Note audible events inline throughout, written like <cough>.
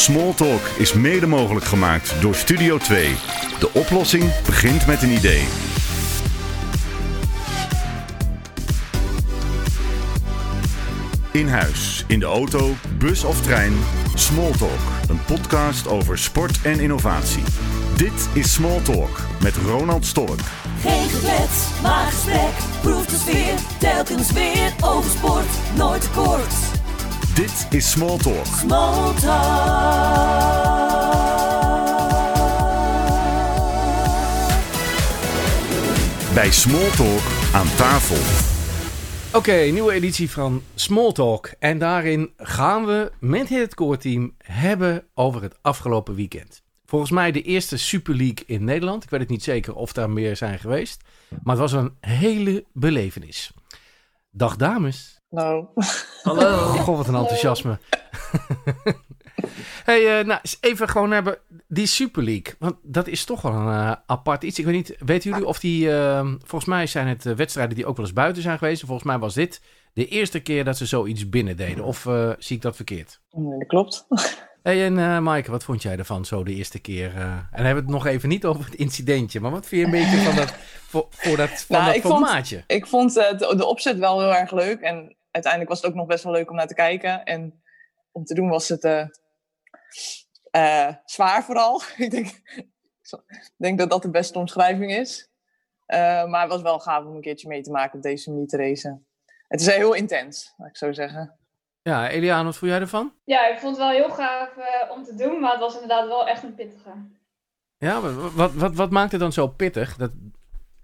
Smalltalk is mede mogelijk gemaakt door Studio 2. De oplossing begint met een idee. In huis, in de auto, bus of trein. Smalltalk, een podcast over sport en innovatie. Dit is Smalltalk met Ronald Stork. Geen geklets, maar gesprek. Proef de sfeer, telkens weer over sport. Nooit kort. Dit is Smalltalk. Small talk. Bij Smalltalk aan tafel. Oké, nieuwe editie van Smalltalk. En daarin gaan we met het core team hebben over het afgelopen weekend. Volgens mij de eerste Super League in Nederland. Ik weet het niet zeker of daar meer zijn geweest. Maar het was een hele belevenis. Dag dames. Nou, Hallo. Goh, wat een enthousiasme. <laughs> hey, eh, nou, even gewoon hebben die Super League. Want dat is toch wel een eh, apart iets. Ik weet niet, weten jullie of die... eh, volgens mij zijn het eh, wedstrijden die ook wel eens buiten zijn geweest. Volgens mij was dit de eerste keer dat ze zoiets binnen deden. Of eh, zie ik dat verkeerd? nee, dat klopt. <laughs> Hey, en eh Maaike, wat vond jij ervan zo de eerste keer? eh? en dan hebben we het nog even niet over het incidentje. Maar wat vind je een beetje van dat, voor, voor dat, van Nou, dat ik vond- formaatje? Ik vond eh, de, de opzet wel heel erg leuk. En uiteindelijk was het ook nog best wel leuk om naar te kijken. En om te doen was het eh, eh, zwaar vooral. <laughs> ik denk, ik denk dat dat de beste omschrijving is. Eh, maar het was wel gaaf om een keertje mee te maken op deze manier te racen. Het is heel intens, laat ik zo zeggen. Ja, Eliane, wat vond jij ervan? Ja, ik vond het wel heel gaaf eh, om te doen, maar het was inderdaad wel echt een pittige. Ja, wat, wat, wat, wat maakt het dan zo pittig? Dat,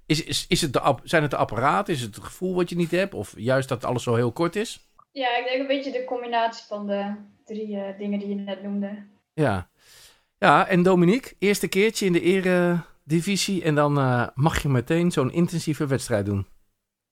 is, is, is het de, zijn het de apparaten? Is het het gevoel wat je niet hebt? Of juist dat alles zo heel kort is? Ja, ik denk een beetje de combinatie van de drie eh, dingen die je net noemde. Ja. Ja, en Dominique, eerste keertje in de eredivisie. En dan eh, mag je meteen zo'n intensieve wedstrijd doen.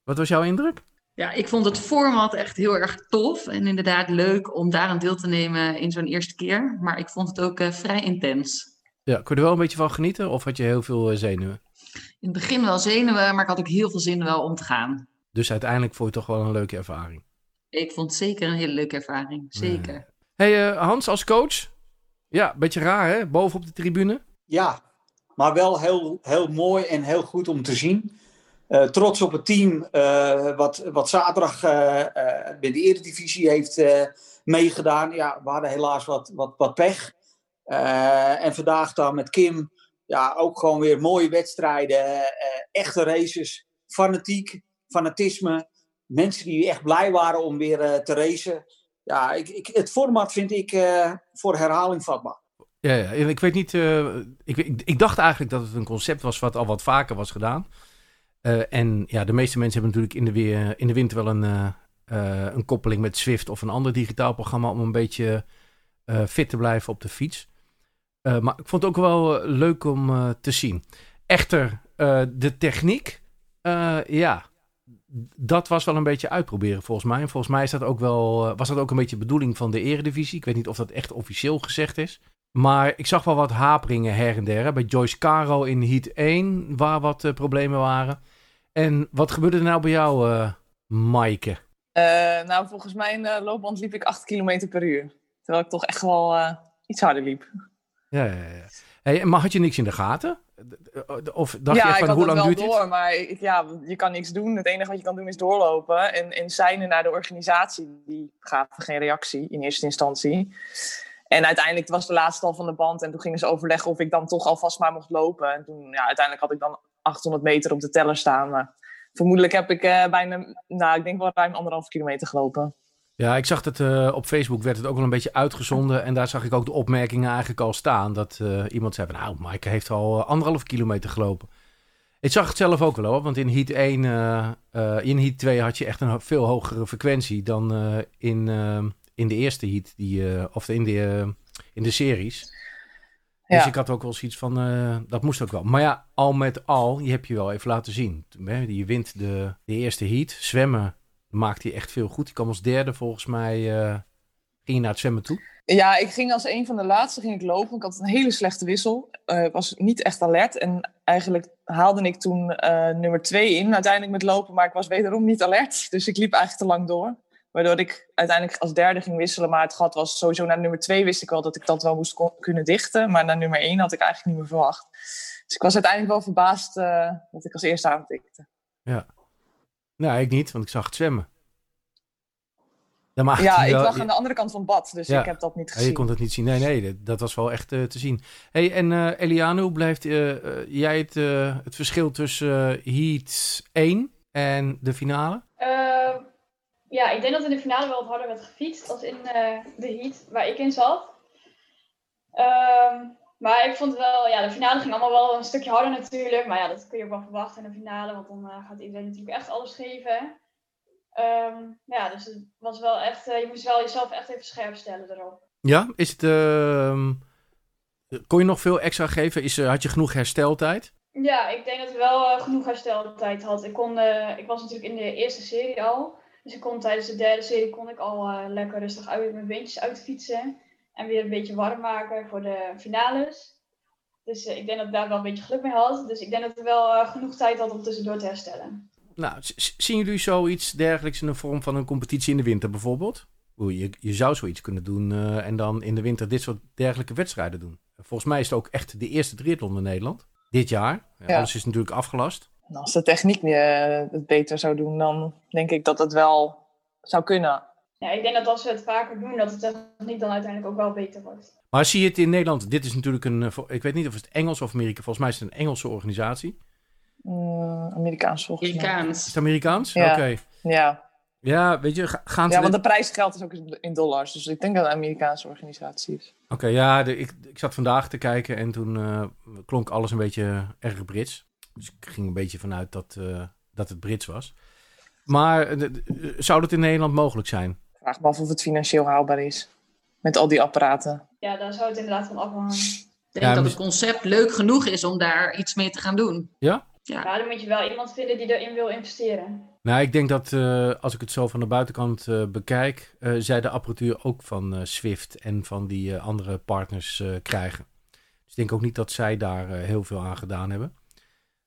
Wat was jouw indruk? Ja, ik vond het format echt heel erg tof en inderdaad leuk om daaraan deel te nemen in zo'n eerste keer. Maar ik vond het ook eh, vrij intens. Ja, kon je er wel een beetje van genieten? Of had je heel veel zenuwen? In het begin wel zenuwen, maar ik had ook heel veel zin wel om te gaan. Dus uiteindelijk vond je het toch wel een leuke ervaring. Ik vond het zeker een hele leuke ervaring. Zeker. hey, eh, Hans als coach. Ja, beetje raar hè? Boven op de tribune. Ja, maar wel heel, heel mooi en heel goed om te zien. Eh, trots op het team eh, wat, wat zaterdag eh, eh, bij de Eredivisie heeft eh, meegedaan. Ja, we hadden helaas wat, wat, wat pech. Eh, en vandaag dan met Kim, ja, ook gewoon weer mooie wedstrijden. eh, echte races, fanatiek, fanatisme. Mensen die echt blij waren om weer eh, te racen. Ja, ik, ik, het format vind ik eh, voor herhaling vatbaar. Ja, ja. ik weet niet. eh, ik, ik, dacht eigenlijk dat het een concept was wat al wat vaker was gedaan. Eh, en ja, de meeste mensen hebben natuurlijk in de, weer, in de winter wel een, eh, eh, een koppeling met Swift of een ander digitaal programma om een beetje eh, fit te blijven op de fiets. Eh, maar ik vond het ook wel eh, leuk om eh, te zien. Echter, de techniek, ja, dat was wel een beetje uitproberen volgens mij. En volgens mij is dat ook wel, was dat ook een beetje de bedoeling van de eredivisie. Ik weet niet of dat echt officieel gezegd is. Maar ik zag wel wat haperingen her en der. Bij Joyce Caro in Heat 1, waar wat problemen waren. En wat gebeurde er nou bij jou, eh Maaike? Nou, volgens mijn loopband liep ik 8 km per uur. Terwijl ik toch echt wel iets harder liep. Ja, ja, ja. Hey, maar had je niks in de gaten? Of dacht ja, je ik van hoe het lang wel duurt door, maar ik, ja, je kan niks doen. Het enige wat je kan doen is doorlopen. En, en seinen naar de organisatie, die gaven geen reactie in eerste instantie. En uiteindelijk was de laatste al van de band. En toen gingen ze overleggen of ik dan toch alvast maar mocht lopen. En toen, ja, uiteindelijk had ik dan 800 meter op de teller staan. Maar vermoedelijk heb ik eh, bijna, nou, ik denk wel ruim anderhalf kilometer gelopen. Ja, ik zag dat eh, op Facebook werd het ook wel een beetje uitgezonden. En daar zag ik ook de opmerkingen eigenlijk al staan. Dat eh, iemand zei van, nou, Maaike heeft al eh, anderhalf kilometer gelopen. Ik zag het zelf ook wel hoor, want in heat 1, eh, eh, in heat 2 had je echt een veel hogere frequentie dan in, in de eerste heat, die, of in de, in de series. Dus ik had ook wel zoiets van, dat moest ook wel. Maar ja, al met al, je hebt je wel even laten zien. Hè, Je wint de, de eerste heat. Zwemmen maakt hij echt veel goed. Die kwam als derde volgens mij, eh, ging je naar het zwemmen toe. Ja, ik ging als een van de laatste ging ik lopen. Ik had een hele slechte wissel. Ik was niet echt alert. En eigenlijk haalde ik toen eh, nummer twee in, uiteindelijk met lopen. Maar ik was wederom niet alert. Dus ik liep eigenlijk te lang door. Waardoor ik uiteindelijk als derde ging wisselen. Maar het gat was sowieso naar nummer twee wist ik wel dat ik dat wel moest kunnen dichten. Maar naar nummer één had ik eigenlijk niet meer verwacht. Dus ik was uiteindelijk wel verbaasd dat ik als eerste aantikte. Nou, ik niet, want ik zag het zwemmen. Ja, ik wel- lag aan de andere kant van het bad. Dus Ja. ik heb dat niet Ja, gezien. je kon het niet zien. Nee, nee, dat, dat was wel echt eh, te zien. hey, en eh Eliane, hoe blijft eh, eh, jij het, eh, het verschil tussen Heat 1 en de finale? Ehm, ja, ik denk dat in de finale wel wat harder werd gefietst als in eh, de heat waar ik in zat. Ehm, maar ik vond wel, ja, de finale ging allemaal wel een stukje harder natuurlijk. Maar ja, dat kun je ook wel verwachten in de finale, want dan eh, gaat iedereen natuurlijk echt alles geven. Ehm, ja, dus het was wel echt, eh, je moest wel jezelf echt even scherp stellen erop. Ja, is het... ehm, kon je nog veel extra geven? Is, eh, had je genoeg hersteltijd? Ja, ik denk dat ik wel genoeg hersteltijd had. Ik, kon, ik was natuurlijk in de eerste serie al. Dus ik kon tijdens de derde serie kon ik al lekker rustig uit mijn beentjes uitfietsen. En weer een beetje warm maken voor de finales. Dus eh, ik denk dat ik daar wel een beetje geluk mee had. Dus ik denk dat ik wel eh, genoeg tijd had om tussendoor te herstellen. Nou, zien jullie zoiets dergelijks in de vorm van een competitie in de winter bijvoorbeeld? Oeh, je, je zou zoiets kunnen doen eh, en dan in de winter dit soort dergelijke wedstrijden doen. Volgens mij is het ook echt de eerste triathlon in Nederland. Dit jaar. Ja. Alles is natuurlijk afgelast. En als de techniek eh, het beter zou doen, dan denk ik dat het wel zou kunnen. Ja, ik denk dat als we het vaker doen, dat de techniek dan uiteindelijk ook wel beter wordt. Maar zie je het in Nederland? Dit is natuurlijk een, eh, ik weet niet of het Engels of Amerika, volgens mij is het een Engelse organisatie. Mm, Amerikaans volgens mij. Is Amerikaans. het Amerikaans? Ja. Oké. Ja. Ja, weet je, ga- gaan ze... ja, want de prijsgeld is ook in dollars. Dus ik denk dat het een Amerikaanse organisatie is. Oké, ja, de, ik, ik zat vandaag te kijken en toen eh, klonk alles een beetje erg Brits. Dus ik ging een beetje vanuit dat, eh, dat het Brits was. Maar de- de- zou dat in Nederland mogelijk zijn? Ik vraag me af of het financieel haalbaar is. Met al die apparaten. Ja, daar zou het inderdaad van afhangen. Ik denk Ja, dat mis- het concept leuk genoeg is om daar iets mee te gaan doen. Ja? Ja. Maar dan moet je wel iemand vinden die erin wil investeren. Nou, ik denk dat eh, als ik het zo van de buitenkant eh, bekijk, eh, zij de apparatuur ook van eh, Swift en van die eh, andere partners eh, krijgen. Dus ik denk ook niet dat zij daar eh, heel veel aan gedaan hebben.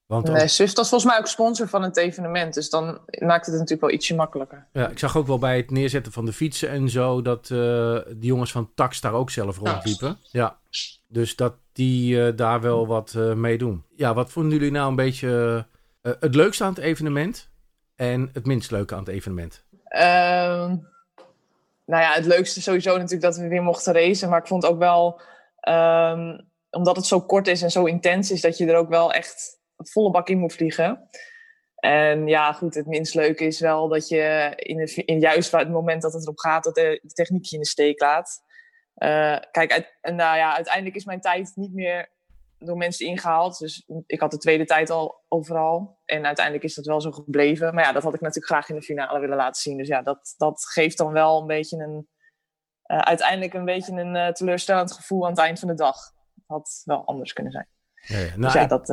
Want Nee, Swift was volgens mij ook sponsor van het evenement. Dus dan maakt het natuurlijk wel ietsje makkelijker. Ja, ik zag ook wel bij het neerzetten van de fietsen en zo dat eh de jongens van Tax daar ook zelf rondliepen. Ja, dus dat die eh, daar wel wat eh mee doen. Ja, wat vonden jullie nou een beetje het leukste aan het evenement en het minst leuke aan het evenement? Ehm, nou ja, het leukste sowieso natuurlijk dat we weer mochten racen. Maar ik vond ook wel, ehm, omdat het zo kort is en zo intens is, dat je er ook wel echt volle bak in moet vliegen. En ja, goed, het minst leuke is wel dat je in, het, in juist het moment dat het erop gaat, dat de, de techniek je in de steek laat. Eh, kijk, uit, en nou ja, uiteindelijk is mijn tijd niet meer door mensen ingehaald. Dus ik had de tweede tijd al overal. En uiteindelijk is dat wel zo gebleven. Maar ja, dat had ik natuurlijk graag in de finale willen laten zien. Dus ja, dat, dat geeft dan wel een beetje een... eh, uiteindelijk een beetje een eh, teleurstellend gevoel aan het eind van de dag. Had wel anders kunnen zijn. Ja, ja. Nou, dus ja, dat...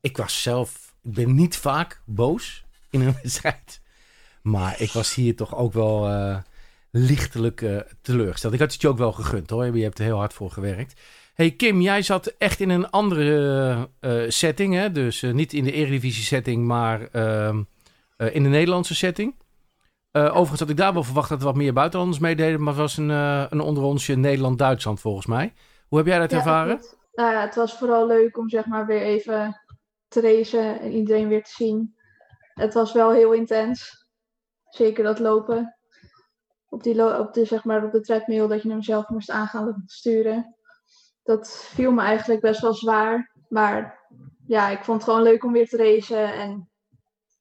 ik was zelf, ik ben niet vaak boos in een <laughs> wedstrijd. Maar ik was hier toch ook wel eh, lichtelijk eh, teleurgesteld. Ik had het je ook wel gegund hoor. Je hebt er heel hard voor gewerkt. Hey Kim, jij zat echt in een andere eh, setting. Hè? Dus niet in de Eredivisie setting, maar ehm, eh, in de Nederlandse setting. Overigens had ik daar wel verwacht dat er wat meer buitenlanders meededen. Maar het was een, een onderonsje Nederland-Duitsland volgens mij. Hoe heb jij dat Ja, ervaren? ja, het was vooral leuk om zeg maar weer even te racen en iedereen weer te zien. Het was wel heel intens. Zeker dat lopen. Op, die lo- op, de, zeg maar, op de treadmill dat je hem zelf moest aangaan sturen. Dat viel me eigenlijk best wel zwaar. Maar ja, ik vond het gewoon leuk om weer te racen. En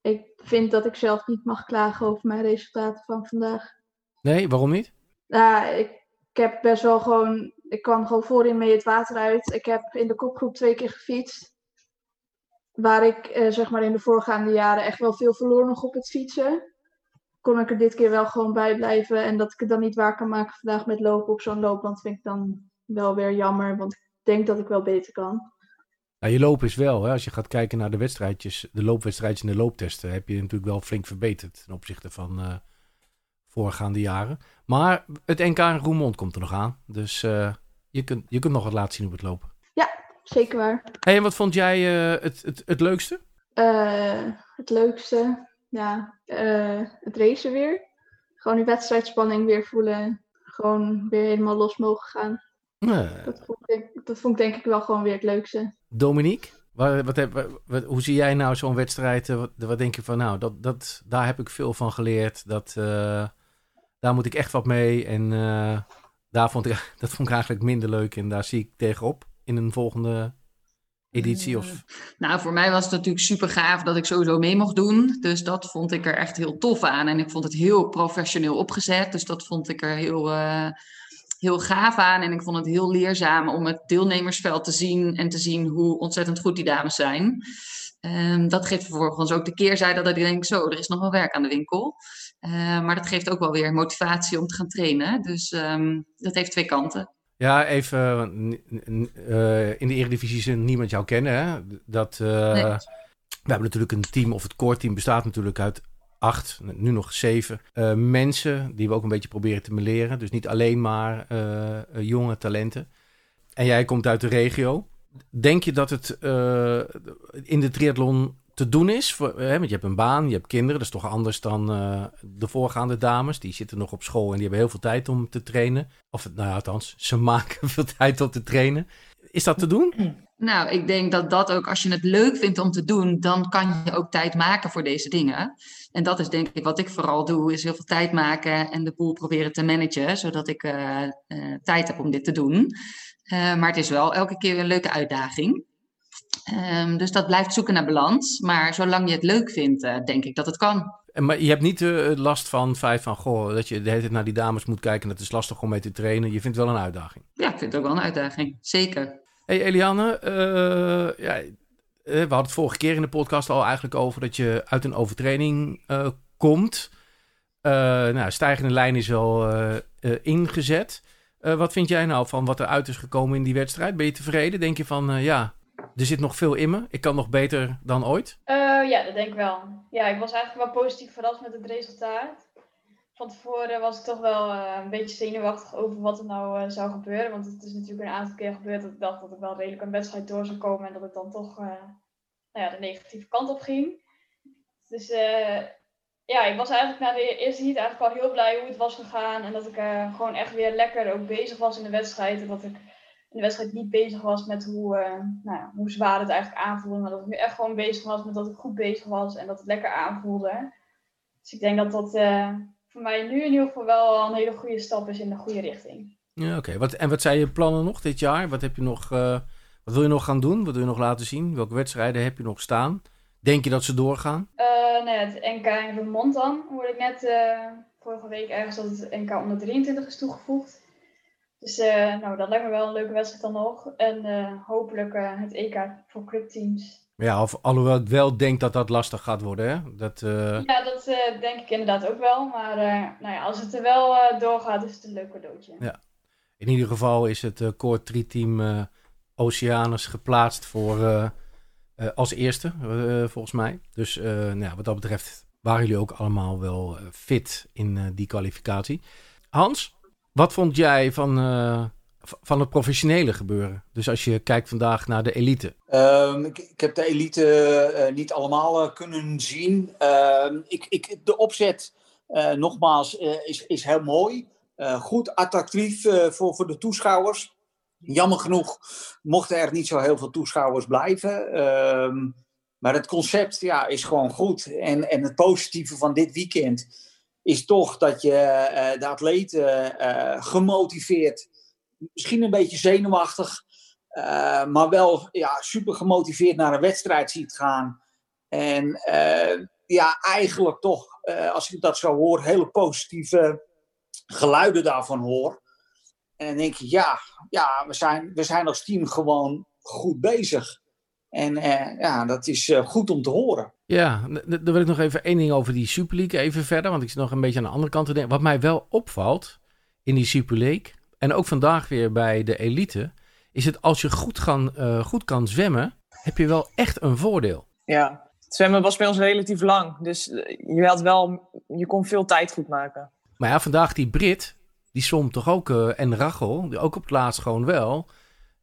ik vind dat ik zelf niet mag klagen over mijn resultaten van vandaag. Nee, waarom niet? Ja, ik, ik heb best wel gewoon. Ik kwam gewoon voorin mee het water uit. Ik heb in de kopgroep twee keer gefietst. Waar ik eh, zeg maar in de voorgaande jaren echt wel veel verloor nog op het fietsen. Kon ik er dit keer wel gewoon bij blijven. En dat ik het dan niet waar kan maken vandaag met lopen op zo'n loopband vind ik dan wel weer jammer. Want ik denk dat ik wel beter kan. Nou, je loop is wel, hè, als je gaat kijken naar de wedstrijdjes, de loopwedstrijdjes en de looptesten, heb je natuurlijk wel flink verbeterd ten opzichte van eh, voorgaande jaren. Maar het NK in Roermond komt er nog aan, dus eh, je, kunt, je kunt nog wat laten zien op het lopen. Zeker waar. Hey, en wat vond jij eh, het, het, het leukste? Eh, het leukste, ja, eh, het racen weer. gewoon die wedstrijdspanning weer voelen. Gewoon weer helemaal los mogen gaan. Nee. Dat vond ik, dat vond ik denk ik wel gewoon weer het leukste. Dominique, wat, wat heb, wat- hoe zie jij nou zo'n wedstrijd? Wat, wat denk je van, nou, dat, dat, daar heb ik veel van geleerd. Dat, daar moet ik echt wat mee. En daar vond ik, <laughs> dat vond ik eigenlijk minder leuk. En daar zie ik tegenop in een volgende editie. Of, Nou, voor mij was het natuurlijk super gaaf dat ik sowieso mee mocht doen. Dus dat vond ik er echt heel tof aan. En ik vond het heel professioneel opgezet. Dus dat vond ik er heel, eh, heel gaaf aan. En ik vond het heel leerzaam om het deelnemersveld te zien en te zien hoe ontzettend goed die dames zijn. Ehm, dat geeft vervolgens ook de keerzijde dat ik denk, zo, er is nog wel werk aan de winkel. Eh, maar dat geeft ook wel weer motivatie om te gaan trainen. Dus ehm, dat heeft twee kanten. Ja, even eh, in de Eredivisie ze niemand jou kennen. Hè? Dat, Nee. We hebben natuurlijk een team, of het core team bestaat natuurlijk uit acht, nu nog zeven eh, mensen die we ook een beetje proberen te meleren. Dus niet alleen maar jonge talenten. En jij komt uit de regio. Denk je dat het in de triathlon te doen is? Voor, hè, want je hebt een baan, je hebt kinderen. Dat is toch anders dan eh, de voorgaande dames. Die zitten nog op school en die hebben heel veel tijd om te trainen. Of nou ja, althans, ze <laughs> maken veel tijd om te trainen. Is dat te doen? Nou, ik denk dat dat ook, als je het leuk vindt om te doen, dan kan je ook tijd maken voor deze dingen. En dat is denk ik wat ik vooral doe, is heel veel tijd maken en de boel proberen te managen, zodat ik eh, eh, tijd heb om dit te doen. Maar het is wel elke keer een leuke uitdaging. Ehm, dus dat blijft zoeken naar balans. Maar zolang je het leuk vindt, eh, denk ik dat het kan. En, maar je hebt niet eh, last van het feit van, goh, dat je de hele tijd naar die dames moet kijken. En dat is lastig om mee te trainen. Je vindt het wel een uitdaging. Ja, ik vind het ook wel een uitdaging. Zeker. Hey Eliane, eh, ja, we hadden het vorige keer in de podcast al eigenlijk over dat je uit een overtreding eh, komt. Nou, stijgende lijn is wel ingezet. Wat vind jij nou van wat er uit is gekomen in die wedstrijd? Ben je tevreden? Denk je van, ja, er zit nog veel in me. Ik kan nog beter dan ooit? Eh, ja, dat denk ik wel. Ja, ik was eigenlijk wel positief verrast met het resultaat. Van tevoren was ik toch wel eh, een beetje zenuwachtig over wat er nou eh, zou gebeuren. Want het is natuurlijk een aantal keer gebeurd dat ik dacht dat ik wel redelijk een wedstrijd door zou komen. En dat het dan toch nou ja, de negatieve kant op ging. Dus ja, ik was eigenlijk na de eerste heat eigenlijk al heel blij hoe het was gegaan. En dat ik gewoon echt weer lekker ook bezig was in de wedstrijd. En dat ik de wedstrijd niet bezig was met hoe, eh, nou ja, hoe zwaar het eigenlijk aanvoelde. Maar dat ik nu echt gewoon bezig was met dat ik goed bezig was en dat het lekker aanvoelde. Dus ik denk dat dat eh, voor mij nu in ieder geval wel een hele goede stap is in de goede richting. Ja, oké. Wat, en wat zijn je plannen nog dit jaar? Wat, heb je nog, eh, wat wil je nog gaan doen? Wat wil je nog laten zien? Welke wedstrijden heb je nog staan? Denk je dat ze doorgaan? Eh, nou ja, het NK in Vermont dan hoorde ik net vorige week ergens dat het NK onder 23 is toegevoegd. Dus eh, nou, dat lijkt me wel een leuke wedstrijd dan nog. En eh, hopelijk eh, het EK voor clubteams. Ja, of alhoewel ik wel denk dat dat lastig gaat worden, hè? Dat, Ja, dat denk ik inderdaad ook wel. Maar nou ja, als het er wel doorgaat, is het een leuk cadeautje. Ja. In ieder geval is het Core 3 team eh Oceanus geplaatst voor als eerste, volgens mij. Dus nou ja, wat dat betreft waren jullie ook allemaal wel fit in die kwalificatie. Hans, wat vond jij van, eh, van het professionele gebeuren? Dus als je kijkt vandaag naar de elite. Ehm, ik, ik heb de elite eh, niet allemaal eh, kunnen zien. Ehm, ik, ik, de opzet, nogmaals, is, is heel mooi. Goed attractief voor, voor de toeschouwers. Jammer genoeg mochten er niet zo heel veel toeschouwers blijven. Ehm, maar het concept ja, is gewoon goed. En, en het positieve van dit weekend is toch dat je eh, de atleten eh, gemotiveerd, misschien een beetje zenuwachtig, eh, maar wel ja, super gemotiveerd naar een wedstrijd ziet gaan. En ja, eigenlijk toch, als ik dat zo hoor, hele positieve geluiden daarvan hoor. En dan denk je, ja, ja we, zijn, we zijn als team gewoon goed bezig. En ja, dat is goed om te horen. Ja, dan wil ik nog even één ding over die Super League even verder. Want ik zit nog een beetje aan de andere kant te denken. Wat mij wel opvalt in die Super League. En ook vandaag weer bij de elite. Is het als je goed, gaan, eh, goed kan zwemmen. Heb je wel echt een voordeel. Ja, het zwemmen was bij ons relatief lang. Dus eh, je, had wel, je kon veel tijd goed maken. Maar ja, vandaag die Brit. Die zwom toch ook. eh, en Rachel. Die ook op het laatst gewoon wel.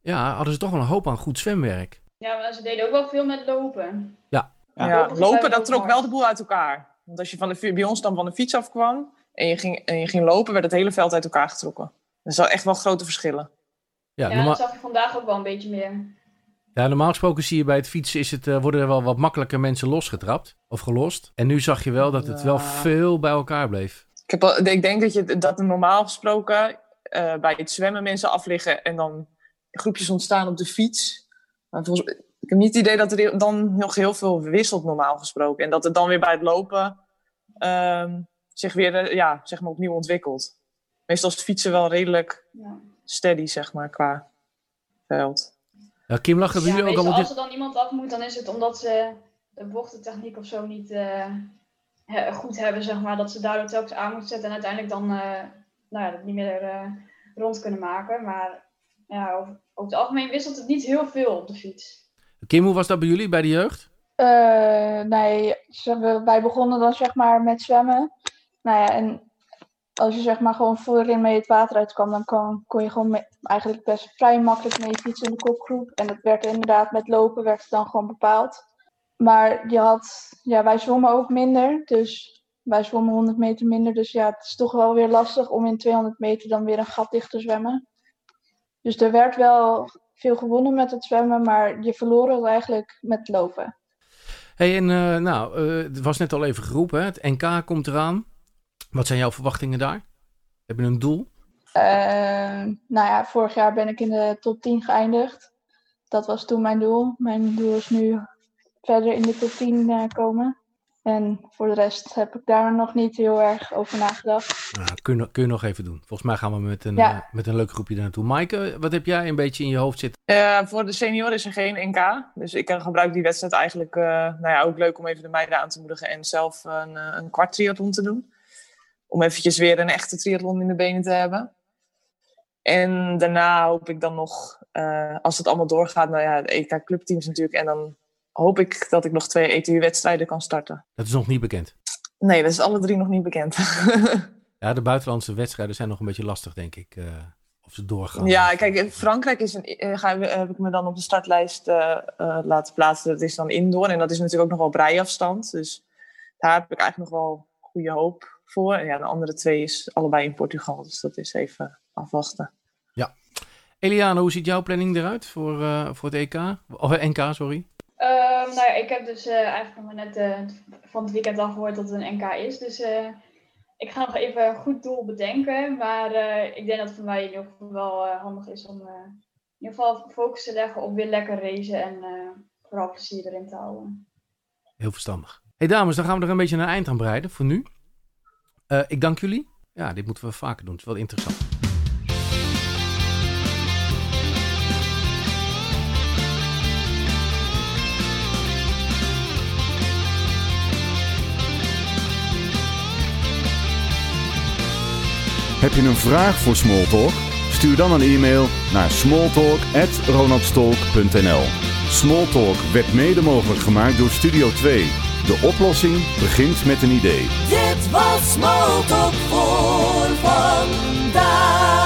Ja, hadden ze toch wel een hoop aan goed zwemwerk. Ja, maar ze deden ook wel veel met lopen. Ja, Lopen lopen, dat trok wel de boel uit elkaar. Want als je van de, bij ons dan van de fiets afkwam, en je ging, en je ging lopen, werd het hele veld uit elkaar getrokken. Er zijn echt wel grote verschillen. Ja, Ja, normaal, dat zag je vandaag ook wel een beetje meer. ja, normaal gesproken zie je bij het fietsen is het, eh, worden er wel wat makkelijker mensen losgetrapt of gelost. En nu zag je wel dat het wel Ja. veel bij elkaar bleef. Ik, heb al, ik denk dat, je, dat normaal gesproken eh, bij het zwemmen mensen afliggen en dan groepjes ontstaan op de fiets. Maar volgens, ik heb niet het idee dat er dan nog heel veel wisselt normaal gesproken. En dat het dan weer bij het lopen ehm, zich weer eh, ja, zeg maar opnieuw ontwikkelt. Meestal is het fietsen wel redelijk Ja. steady, zeg maar, qua veld. Ja, Kim lag er Ja, jullie ook allemaal als er dan iemand af moet, dan is het omdat ze de bochtentechniek of zo niet eh, goed hebben, zeg maar. Dat ze daardoor telkens aan moeten zetten en uiteindelijk dan eh, nou ja, dat niet meer eh, rond kunnen maken. Maar ja, over, over het algemeen wisselt het niet heel veel op de fiets. Kim, hoe was dat bij jullie bij de jeugd? Eh, nee, wij begonnen dan zeg maar met zwemmen. Nou ja, en als je zeg maar gewoon voorin mee het water uitkwam, dan kon, kon je gewoon eigenlijk best vrij makkelijk mee fietsen in de kopgroep. En dat werd inderdaad met lopen, werd het dan gewoon bepaald. Maar je had, ja, wij zwommen ook minder, dus wij zwommen 100 meter minder. Dus ja, het is toch wel weer lastig om in 200 meter dan weer een gat dicht te zwemmen. Dus er werd wel veel gewonnen met het zwemmen, maar je verloor het eigenlijk met lopen. Hey, en eh, nou, eh, het was net al even geroepen, hè? het NK komt eraan. Wat zijn jouw verwachtingen daar? Heb je een doel? Eh, nou ja, vorig jaar ben ik in de top 10 geëindigd. Dat was toen mijn doel. Mijn doel is nu verder in de top 10 eh, komen. En voor de rest heb ik daar nog niet heel erg over nagedacht. Nou, kun, je, kun je nog even doen. Volgens mij gaan we met een, Ja. eh, met een leuk groepje daar naartoe. Maaike, wat heb jij een beetje in je hoofd zitten? Eh, voor de senioren is er geen NK. Dus ik eh, gebruik die wedstrijd eigenlijk eh, nou ja, ook leuk om even de meiden aan te moedigen en zelf een, een kwart triathlon te doen. Om eventjes weer een echte triathlon in de benen te hebben. En daarna hoop ik dan nog, eh, als het allemaal doorgaat, nou ja, de EK clubteams natuurlijk. En dan hoop ik dat ik nog twee ETU-wedstrijden kan starten. Dat is nog niet bekend. Nee, dat is alle drie nog niet bekend. <laughs> Ja, de buitenlandse wedstrijden zijn nog een beetje lastig, denk ik. eh, of ze doorgaan. Ja, kijk, in Frankrijk is een, eh, ga, heb ik me dan op de startlijst eh, eh, laten plaatsen. Dat is dan indoor en dat is natuurlijk ook nog wel breiafstand. Dus daar heb ik eigenlijk nog wel goede hoop voor. En ja, de andere twee is allebei in Portugal. Dus dat is even afwachten. Eliane, hoe ziet jouw planning eruit voor, eh, voor het EK? Of eh, NK, sorry. Ehm, nou ja, ik heb dus eh, eigenlijk maar net eh, van het weekend al gehoord dat het een NK is. Dus eh, ik ga nog even een goed doel bedenken. Maar ik denk dat het voor mij in ieder geval wel handig is om in ieder geval focus te leggen op weer lekker racen en vooral plezier erin te houden. Heel verstandig. hey, dames, dan gaan we er een beetje een eind aan breiden voor nu. Ik dank jullie. Ja, dit moeten we vaker doen. Het is wel interessant. Heb je een vraag voor Smalltalk? Stuur dan een e-mail naar smalltalk@ronaldstolk.nl. Smalltalk werd mede mogelijk gemaakt door Studio 2. De oplossing begint met een idee. Dit was Smalltalk voor vandaag.